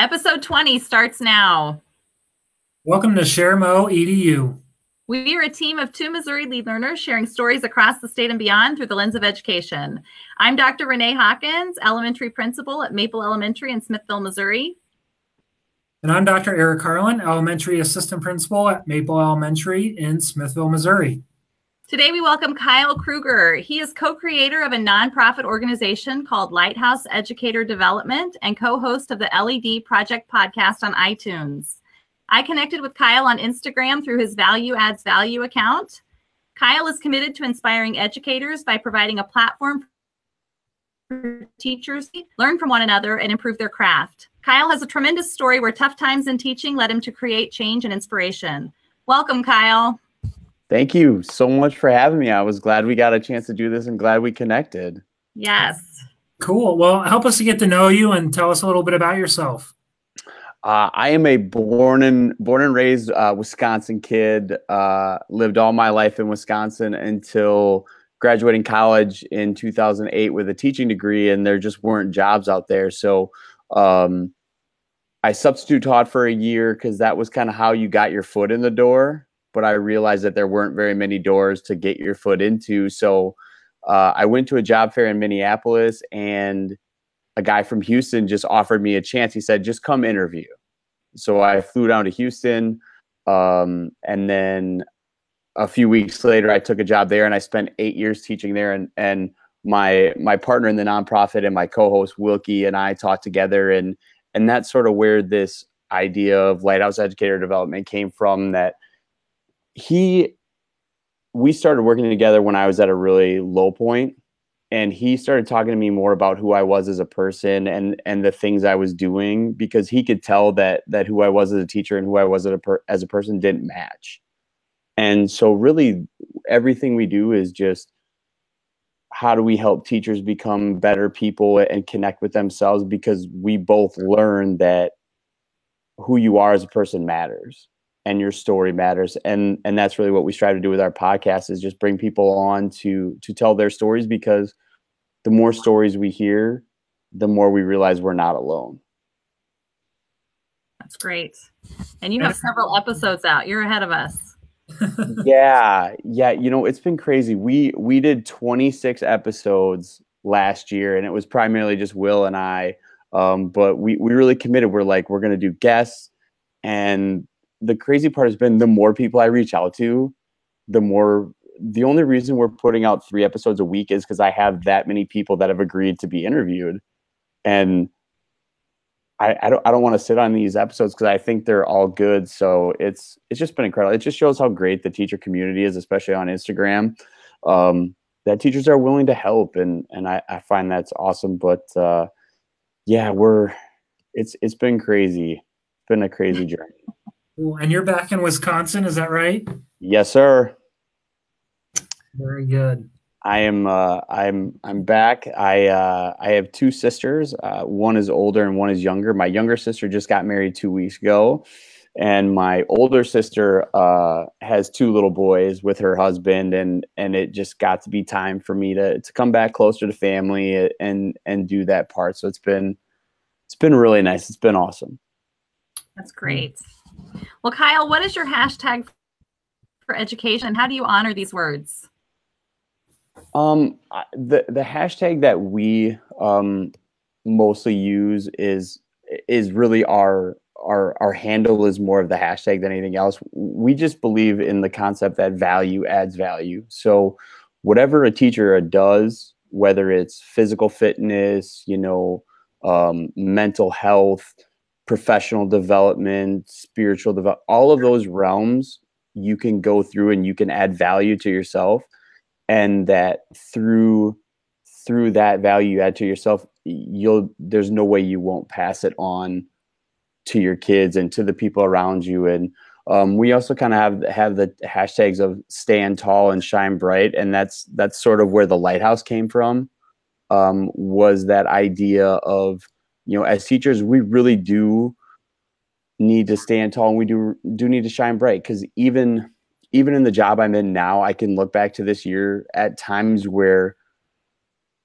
Episode 20 starts now. Welcome to ShareMo EDU. We are a team of two Missouri lead learners sharing stories across the state and beyond through the lens of education. I'm Dr. Renee Hawkins, elementary principal at Maple Elementary in Smithville, Missouri. And I'm Dr. Eric Harlan, elementary assistant principal at Maple Elementary in Smithville, Missouri. Today, we welcome Kyle Kruger. He is co creator of a nonprofit organization called Lighthouse Educator Development and co host of the LED Project podcast on iTunes. I connected with Kyle on Instagram through his Value Adds Value account. Kyle is committed to inspiring educators by providing a platform for teachers to learn from one another and improve their craft. Kyle has a tremendous story where tough times in teaching led him to create change and inspiration. Welcome, Kyle. Thank you so much for having me. I was glad we got a chance to do this and glad we connected. Yes. Cool. Well, help us to get to know you and tell us a little bit about yourself. Uh, I am a born and born and raised uh, Wisconsin kid. Uh, lived all my life in Wisconsin until graduating college in 2008 with a teaching degree, and there just weren't jobs out there. So um, I substitute taught for a year because that was kind of how you got your foot in the door but I realized that there weren't very many doors to get your foot into. So uh, I went to a job fair in Minneapolis, and a guy from Houston just offered me a chance. He said, "Just come interview." So I flew down to Houston, um, and then a few weeks later, I took a job there, and I spent eight years teaching there. And and my my partner in the nonprofit and my co-host Wilkie and I taught together, and and that's sort of where this idea of lighthouse educator development came from. That he we started working together when I was at a really low point and he started talking to me more about who I was as a person and and the things I was doing because he could tell that that who I was as a teacher and who I was as a per, as a person didn't match. And so really everything we do is just how do we help teachers become better people and connect with themselves because we both learn that who you are as a person matters and your story matters. And and that's really what we strive to do with our podcast is just bring people on to to tell their stories because the more stories we hear the more we realize we're not alone. That's great. And you have several episodes out. You're ahead of us. Yeah. Yeah. You know it's been crazy. We we did 26 episodes last year and it was primarily just will and i. Um, but we we really committed. We're like we're going to do guests and the crazy part has been the more people I reach out to, the more the only reason we're putting out three episodes a week is because I have that many people that have agreed to be interviewed. And I, I don't I don't want to sit on these episodes because I think they're all good. So it's it's just been incredible. It just shows how great the teacher community is, especially on Instagram. Um, that teachers are willing to help and and I, I find that's awesome. But uh, yeah, we're it's it's been crazy. It's been a crazy journey. And you're back in Wisconsin, is that right? Yes, sir. Very good. I am. Uh, I'm. I'm back. I. Uh, I have two sisters. Uh, one is older and one is younger. My younger sister just got married two weeks ago, and my older sister uh, has two little boys with her husband. and And it just got to be time for me to to come back closer to family and and do that part. So it's been it's been really nice. It's been awesome. That's great. Well, Kyle, what is your hashtag for education and how do you honor these words? Um, the the hashtag that we um, mostly use is is really our our our handle is more of the hashtag than anything else. We just believe in the concept that value adds value. So whatever a teacher does, whether it's physical fitness, you know, um, mental health, professional development, spiritual development, all of those realms you can go through and you can add value to yourself and that through through that value you add to yourself you'll there's no way you won't pass it on to your kids and to the people around you. And um, we also kind of have have the hashtags of stand tall and shine bright and that's that's sort of where the lighthouse came from um, was that idea of you know, as teachers, we really do need to stand tall and we do do need to shine bright because even even in the job I'm in now, I can look back to this year at times where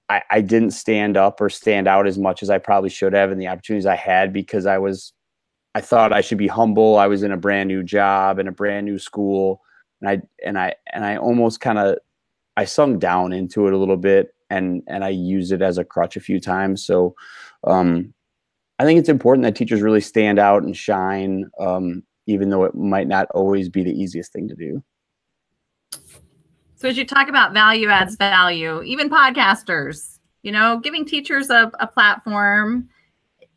I, I didn't stand up or stand out as much as I probably should have in the opportunities I had because I was I thought I should be humble. I was in a brand new job in a brand new school. And I and I and I almost kind of I sunk down into it a little bit and and I used it as a crutch a few times. So um I think it's important that teachers really stand out and shine, um, even though it might not always be the easiest thing to do. So as you talk about value adds value, even podcasters, you know, giving teachers a, a platform,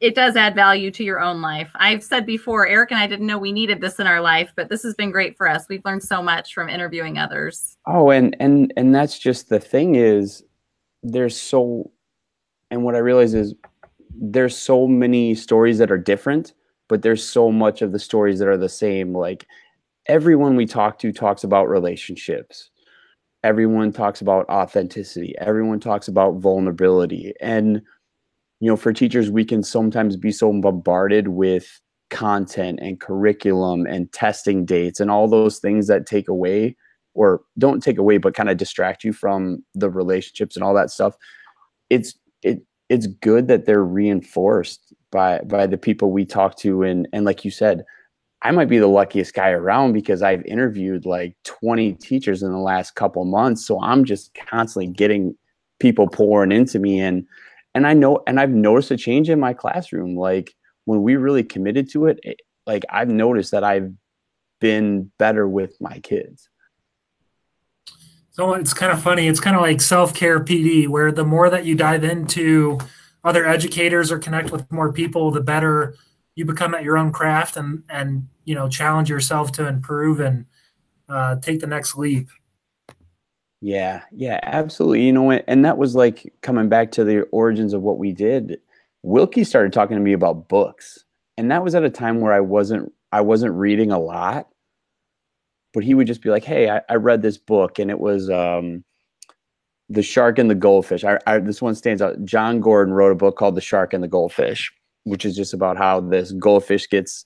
it does add value to your own life. I've said before, Eric and I didn't know we needed this in our life, but this has been great for us. We've learned so much from interviewing others. Oh, and and and that's just the thing is there's so and what I realize is there's so many stories that are different, but there's so much of the stories that are the same. Like everyone we talk to talks about relationships. Everyone talks about authenticity. Everyone talks about vulnerability. And you know for teachers we can sometimes be so bombarded with content and curriculum and testing dates and all those things that take away or don't take away but kind of distract you from the relationships and all that stuff. It's it it's good that they're reinforced by by the people we talk to and and like you said I might be the luckiest guy around because I've interviewed like 20 teachers in the last couple months. So I'm just constantly getting people pouring into me and and I know and I've noticed a change in my classroom. Like when we really committed to it, it like I've noticed that I've been better with my kids. So it's kind of funny. It's kind of like self-care PD where the more that you dive into other educators or connect with more people, the better you become at your own craft and and you know challenge yourself to improve and uh, take the next leap. Yeah, yeah, absolutely. You know, and that was like coming back to the origins of what we did. Wilkie started talking to me about books, and that was at a time where I wasn't I wasn't reading a lot, but he would just be like, "Hey, I, I read this book, and it was um, the Shark and the Goldfish." I, I this one stands out. Jon Gordon wrote a book called The Shark and the Goldfish, which is just about how this goldfish gets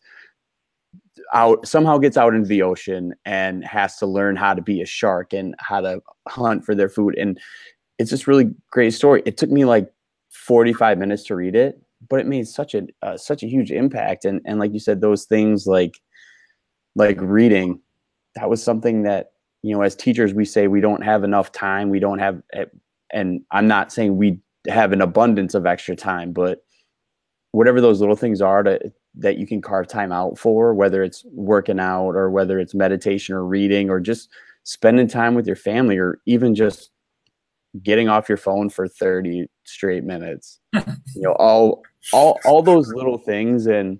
out somehow gets out into the ocean and has to learn how to be a shark and how to hunt for their food and it's just really great story it took me like 45 minutes to read it but it made such a uh, such a huge impact and and like you said those things like like reading that was something that you know as teachers we say we don't have enough time we don't have eh, and i'm not saying we have an abundance of extra time but whatever those little things are to, that you can carve time out for, whether it's working out or whether it's meditation or reading or just spending time with your family or even just getting off your phone for 30 straight minutes. you know, all all all those little things and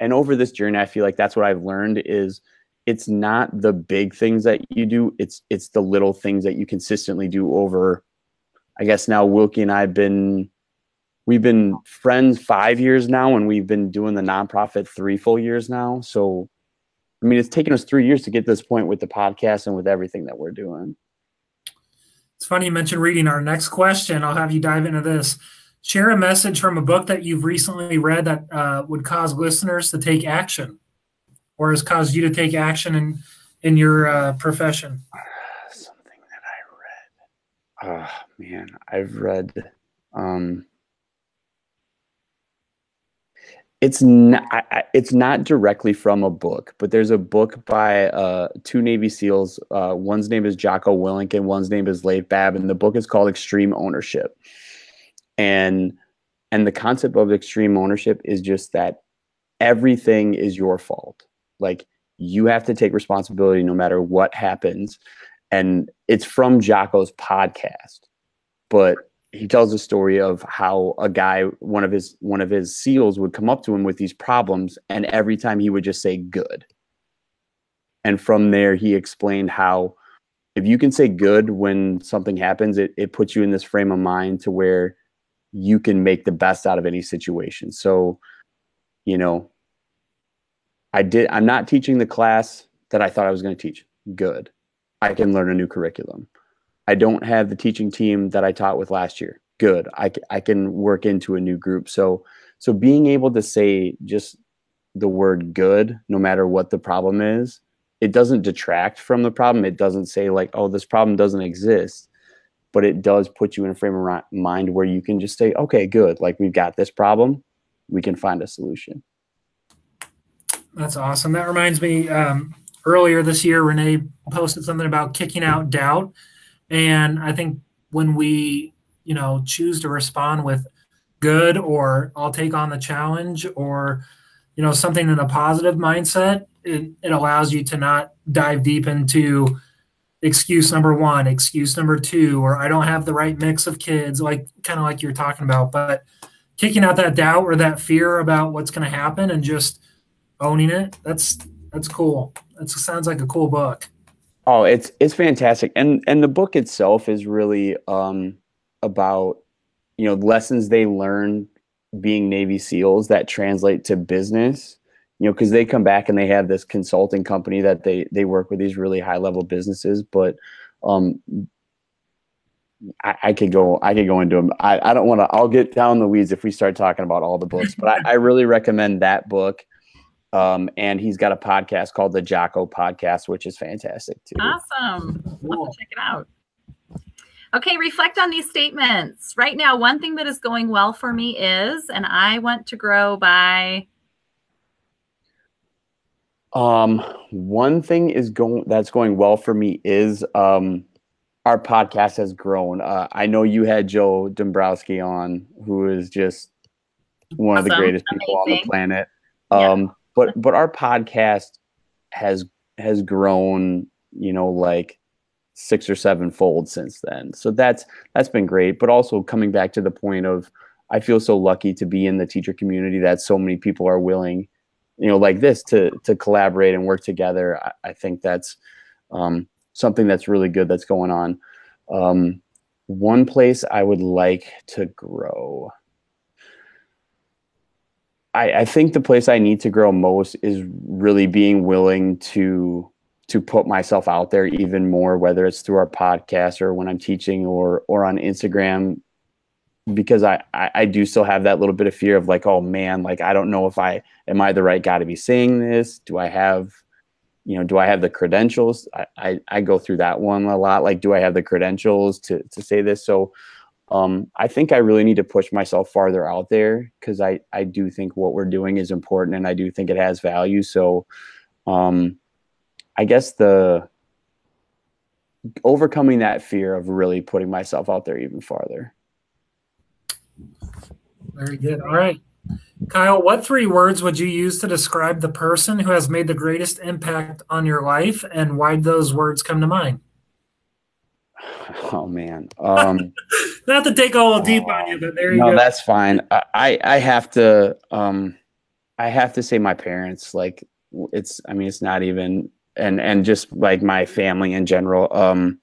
and over this journey I feel like that's what I've learned is it's not the big things that you do, it's it's the little things that you consistently do over I guess now Wilkie and I've been we've been friends five years now and we've been doing the nonprofit three full years now. So i mean it's taken us three years to get this point with the podcast and with everything that we're doing. It's funny you mentioned reading our next question. I'll have you dive into this. Share a message from a book that you've recently read that uh, would cause listeners to take action or has caused you to take action in in your uh, profession? Something that i read. Oh man i've read um it's not it's not directly from a book but there's a book by uh, two navy seals uh, one's name is jocko willink and one's name is leif babin and the book is called extreme ownership. And and the concept of extreme ownership is just that everything is your fault like you have to take responsibility no matter what happens. And it's from jocko's podcast but he tells a story of how a guy one of his one of his seals would come up to him with these problems and every time he would just say good. And from there he explained how if you can say good when something happens it, it puts you in this frame of mind to where you can make the best out of any situation. So you know i did i'm not teaching the class that i thought i was going to teach good i can learn a new curriculum I don't have the teaching team that I taught with last year. Good. I, I can work into a new group. So, so being able to say just the word good, no matter what the problem is, it doesn't detract from the problem. It doesn't say like, oh, this problem doesn't exist. but it does put you in a frame of mind where you can just say, okay, good. Like we've got this problem. We can find a solution. That's awesome. That reminds me, um, earlier this year, Renee posted something about kicking out doubt. And I think when we, you know, choose to respond with good or I'll take on the challenge or, you know, something in a positive mindset, it, it allows you to not dive deep into excuse number one, excuse number two, or I don't have the right mix of kids, like kind of like you're talking about. But kicking out that doubt or that fear about what's going to happen and just owning it, that's that's cool. That sounds like a cool book. Oh, it's it's fantastic, and and the book itself is really um, about you know lessons they learn being Navy SEALs that translate to business you know, because they come back and they have this consulting company that they they work with these really high level businesses, but um, I, I, could go I could go into them. I, I don't want to. I'll get down the weeds if we start talking about all the books, but I, I really recommend that book. Um, and he's got a podcast called the Jocko Podcast, which is fantastic too. Awesome! Cool. check it out. Okay, reflect on these statements. Right now, one thing that is going well for me is, and I want to grow by um, one thing is going that's going well for me is um, our podcast has grown. Uh, I know you had Joe Dombrowski on, who is just one awesome. of the greatest people on the planet. Um, yeah. But but our podcast has has grown, you know, like six or seven fold since then. So that's that's been great. But also coming back to the point of I feel so lucky to be in the teacher community that so many people are willing you know like this to to collaborate and work together i, I think that's um, something that's really good that's going on um, one place i would like to grow I, I think the place i need to grow most is really being willing to to put myself out there even more whether it's through our podcast or when i'm teaching or or on instagram because I, I, I do still have that little bit of fear of like, oh man, like I don't know if I am I the right guy to be saying this? Do I have, you know, do I have the credentials? I, I, I go through that one a lot. Like, do I have the credentials to to say this? So um, I think I really need to push myself farther out there because I, I do think what we're doing is important and I do think it has value. So um, I guess the overcoming that fear of really putting myself out there even farther. Very good. All right. Kyle, what three words would you use to describe the person who has made the greatest impact on your life and why those words come to mind? Oh man. Um not to take a little deep on you, but there you no, go. No, that's fine. I I have to um I have to say my parents like it's I mean it's not even and and just like my family in general. Um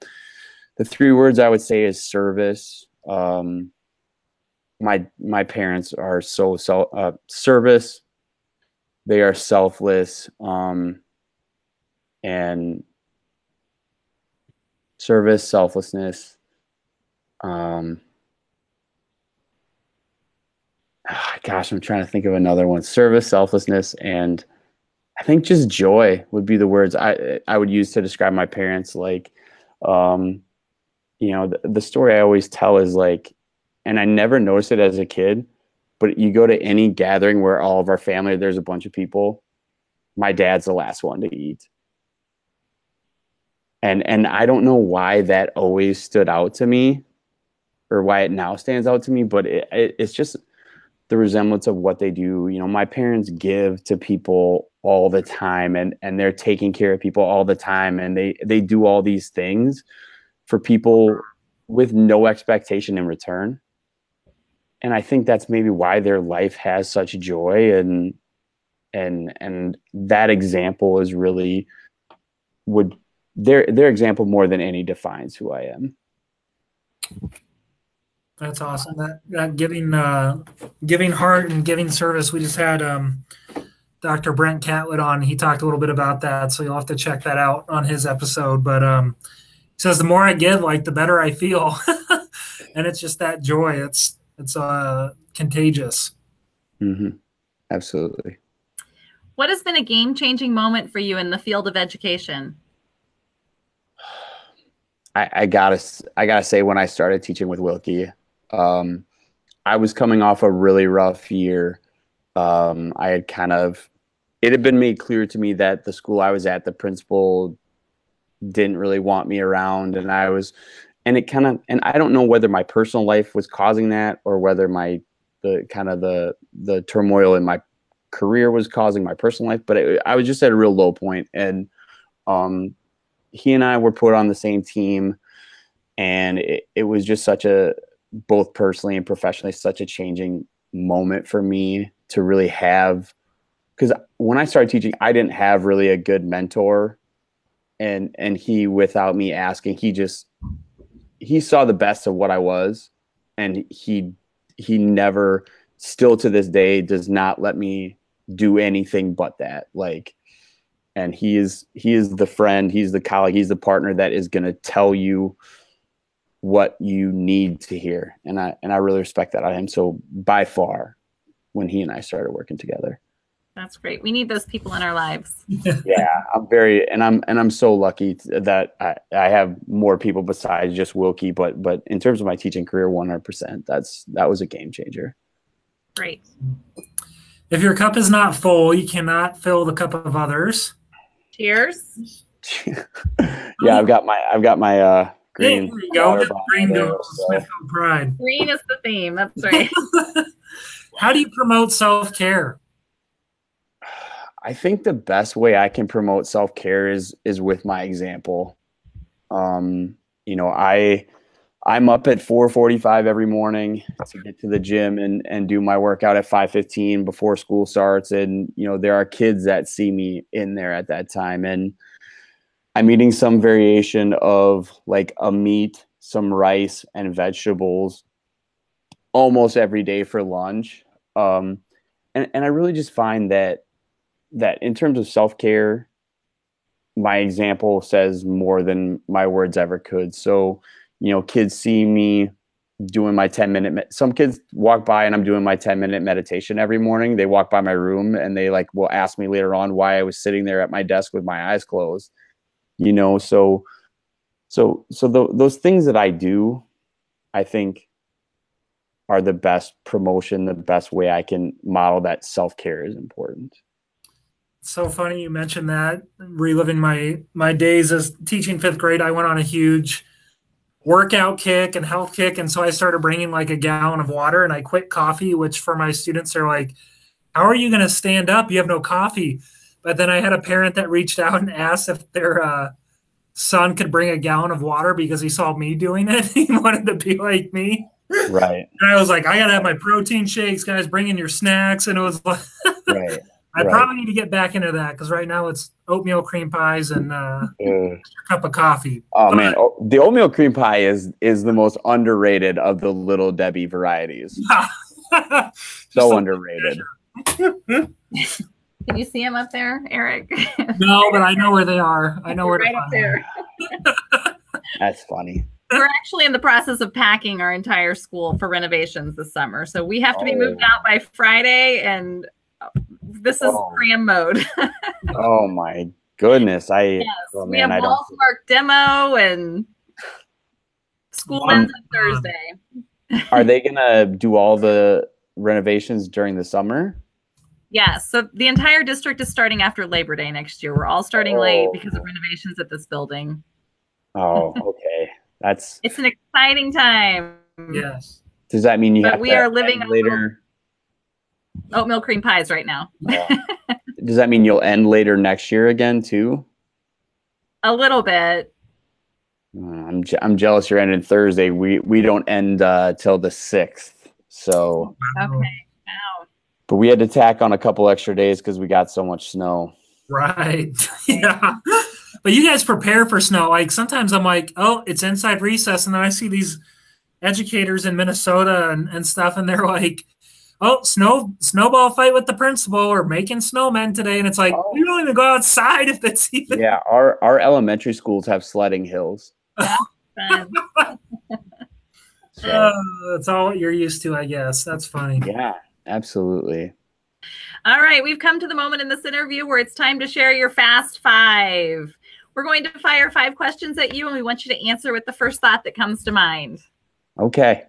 the three words I would say is service, um my my parents are so so uh, service they are selfless um and service selflessness um oh, gosh i'm trying to think of another one service selflessness and i think just joy would be the words i i would use to describe my parents like um you know the, the story i always tell is like and I never noticed it as a kid. But you go to any gathering where all of our family, there's a bunch of people. My dad's the last one to eat, and and I don't know why that always stood out to me, or why it now stands out to me. But it, it, it's just the resemblance of what they do. You know, my parents give to people all the time, and and they're taking care of people all the time, and they they do all these things for people with no expectation in return and I think that's maybe why their life has such joy and and and that example is really would their their example more than any defines who I am. That's awesome. That that giving uh, giving heart and giving service. We just had um, Dr. Brent Catlett on. He talked a little bit about that, so you'll have to check that out on his episode. But um, he says the more I give, like the better I feel, and it's just that joy. It's it's uh, contagious. Mm-hmm. Absolutely. What has been a game changing moment for you in the field of education? I, I gotta I gotta say when I started teaching with Wilkie, um, I was coming off a really rough year. Um, I had kind of it had been made clear to me that the school I was at, the principal didn't really want me around, and I was, and it kind of, and I don't know whether my personal life was causing that or whether my the kind of the the turmoil in my career was causing my personal life, but it, I was just at a real low point, and um, he and I were put on the same team, and it, it was just such a both personally and professionally such a changing moment for me to really have because when I started teaching, I didn't have really a good mentor, and and he without me asking, he just he saw the best of what I was, and he he never still to this day does not let me do anything but that. Like and he is he is the friend he's the colleague he's the partner that is going to tell you what you need to hear. And i and i really respect that. Out of him so by far when he and i started working together. That's great. We need those people in our lives. Yeah i'm very and i'm and i'm so lucky that i i have more people besides just wilkie but but in terms of my teaching career 100% that's that was a game changer. Great. If your cup is not full you cannot fill the cup of others cheers yeah i've got my i've got my uh green. There you go. Green goes Smithville Pride. Green is the theme. That's right. How do you promote self care? I think the best way I can promote self care is is with my example. Um, you know, I I'm up at 4:45 every morning to get to the gym and and do my workout at 5:15 before school starts. And you know, there are kids that see me in there at that time, and I'm eating some variation of like a meat, some rice, and vegetables almost every day for lunch. Um, and and I really just find that that in terms of self care, my example says more than my words ever could. So, you know, kids see me doing my 10 minute some kids walk by and I'm doing my 10 minute meditation every morning. They walk by my room and they like will ask me later on why I was sitting there at my desk with my eyes closed. You know, so so so the, those things that I do, I think are the best promotion, the best way I can model that self-care is important so funny you mentioned that. Reliving my my days as teaching fifth grade, I went on a huge workout kick and health kick, and so I started bringing like a gallon of water, and I quit coffee, which for my students are like, "How are you going to stand up? You have no coffee." But then I had a parent that reached out and asked if their uh, son could bring a gallon of water because he saw me doing it. he wanted to be like me. Right. And I was like, I gotta have my protein shakes, guys. Bring in your snacks, and it was like, right. I right. probably need to get back into that because right now it's oatmeal cream pies and uh, mm. a cup of coffee. Oh but, man, the oatmeal cream pie is is the most underrated of the little Debbie varieties. so underrated. Can you see them up there, Eric? no, but I know where they are. I know where right up there. That's funny. We're actually in the process of packing our entire school for renovations this summer, so we have to be moved oh. out by Friday, and this is oh. cram mode. oh my goodness! I yes, oh, man, we have Walmart demo and school um, ends on Thursday. are they gonna do all the renovations during the summer? Yes. So the entire district is starting after Labor Day next year. We're all starting oh. late because of renovations at this building. Oh, okay. That's it's an exciting time. Yes. Does that mean you but have we are living later? Oatmeal cream pies right now. Does that mean you'll end later next year again too? A little bit. Uh, I'm je- I'm jealous you're ending Thursday. We we don't end uh, till the sixth. So okay. Wow. But we had to tack on a couple extra days because we got so much snow. Right. yeah. But you guys prepare for snow. Like sometimes I'm like, oh, it's inside recess, and then I see these educators in Minnesota and, and stuff, and they're like, oh, snow snowball fight with the principal or making snowmen today, and it's like oh. you don't even go outside if it's even. Yeah, our our elementary schools have sledding hills. so. uh, that's all you're used to, I guess. That's funny. Yeah, absolutely. All right, we've come to the moment in this interview where it's time to share your fast five. We're going to fire five questions at you, and we want you to answer with the first thought that comes to mind. Okay.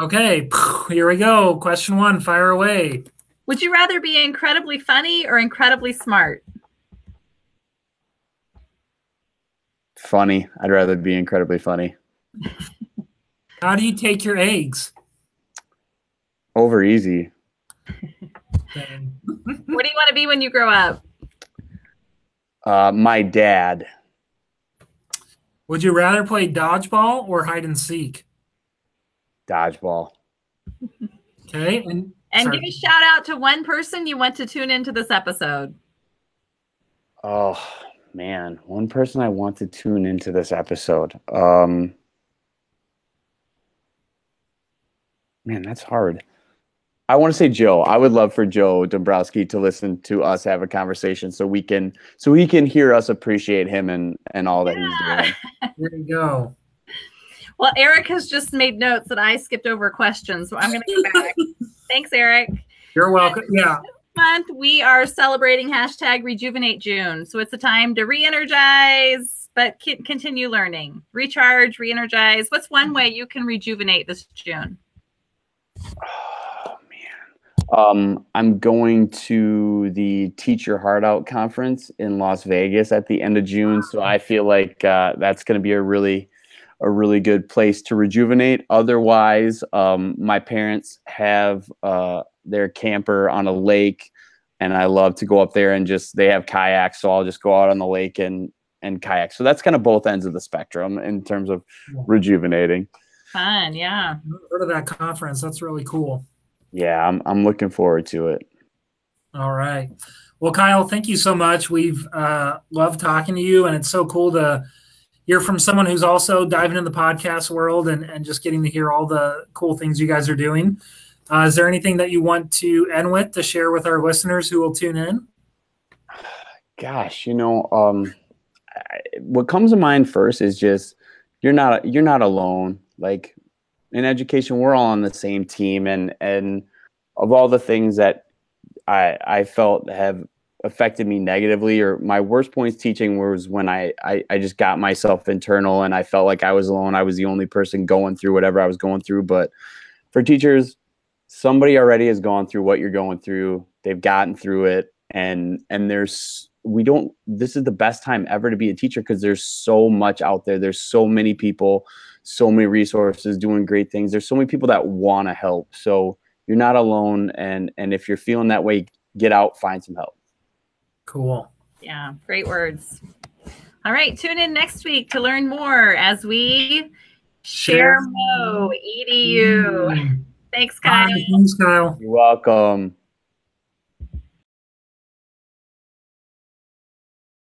Okay, here we go. Question one, fire away. Would you rather be incredibly funny or incredibly smart? Funny. I'd rather be incredibly funny. How do you take your eggs? Over easy. What do you want to be when you grow up? Uh, my dad. Would you rather play dodgeball or hide and seek? Dodgeball. Okay, and And sorry. give a shout out to one person you want to tune into this episode. Oh man, one person I want to tune into this episode. Um, man, that's hard. I want to say Joe. I would love for Joe Dombrowski to listen to us have a conversation, so we can so he can hear us appreciate him and and all that he's doing. there you go. Well, Eric has just made notes that I skipped over questions, so I'm going to go back. Thanks, Eric. You're welcome. Yeah, month we are celebrating hashtag rejuvenate june so it's a time to re-energize but c- continue learning recharge re-energize what's one way you can rejuvenate this june Oh man. Um, I'm going to the Teach Your Heart Out conference in Las Vegas at the end of June, so I feel like uh, that's going to be a really, a really good place to rejuvenate. Otherwise, um, my parents have uh, their camper on a lake, and I love to go up there and just they have kayaks, so I'll just go out on the lake and and kayak. So that's kind of both ends of the spectrum in terms of rejuvenating. fun yeah heard of that conference. That's really cool. Yeah, I'm I'm looking forward to it. All right. Well, Kyle, thank you so much. We've uh, loved talking to you, and it's so cool to hear from someone who's also diving in the podcast world and, and just getting to hear all the cool things you guys are doing. Uh, is there anything that you want to end with to share with our listeners who will tune in? gosh you know um what comes to mind first is just you're not you're not alone like in education we're all on the same team and and of all the things that i i felt have affected me negatively or my worst points teaching was when I, I i just got myself internal and i felt like i was alone. I was the only person going through whatever i was going through. But for teachers somebody already has gone through what you're going through. They've gotten through it. And and there's we don't this is the best time ever to be a teacher because there's so much out there. There's so many people so many resources doing great things. There's so many people that want to help. So you're not alone. And and if you're feeling that way get out find some help Cool. yeah great words all right tune in next week to learn more as we share Share mo edu Mm. thanks Bye. guys Thanks, Kyle. you're welcome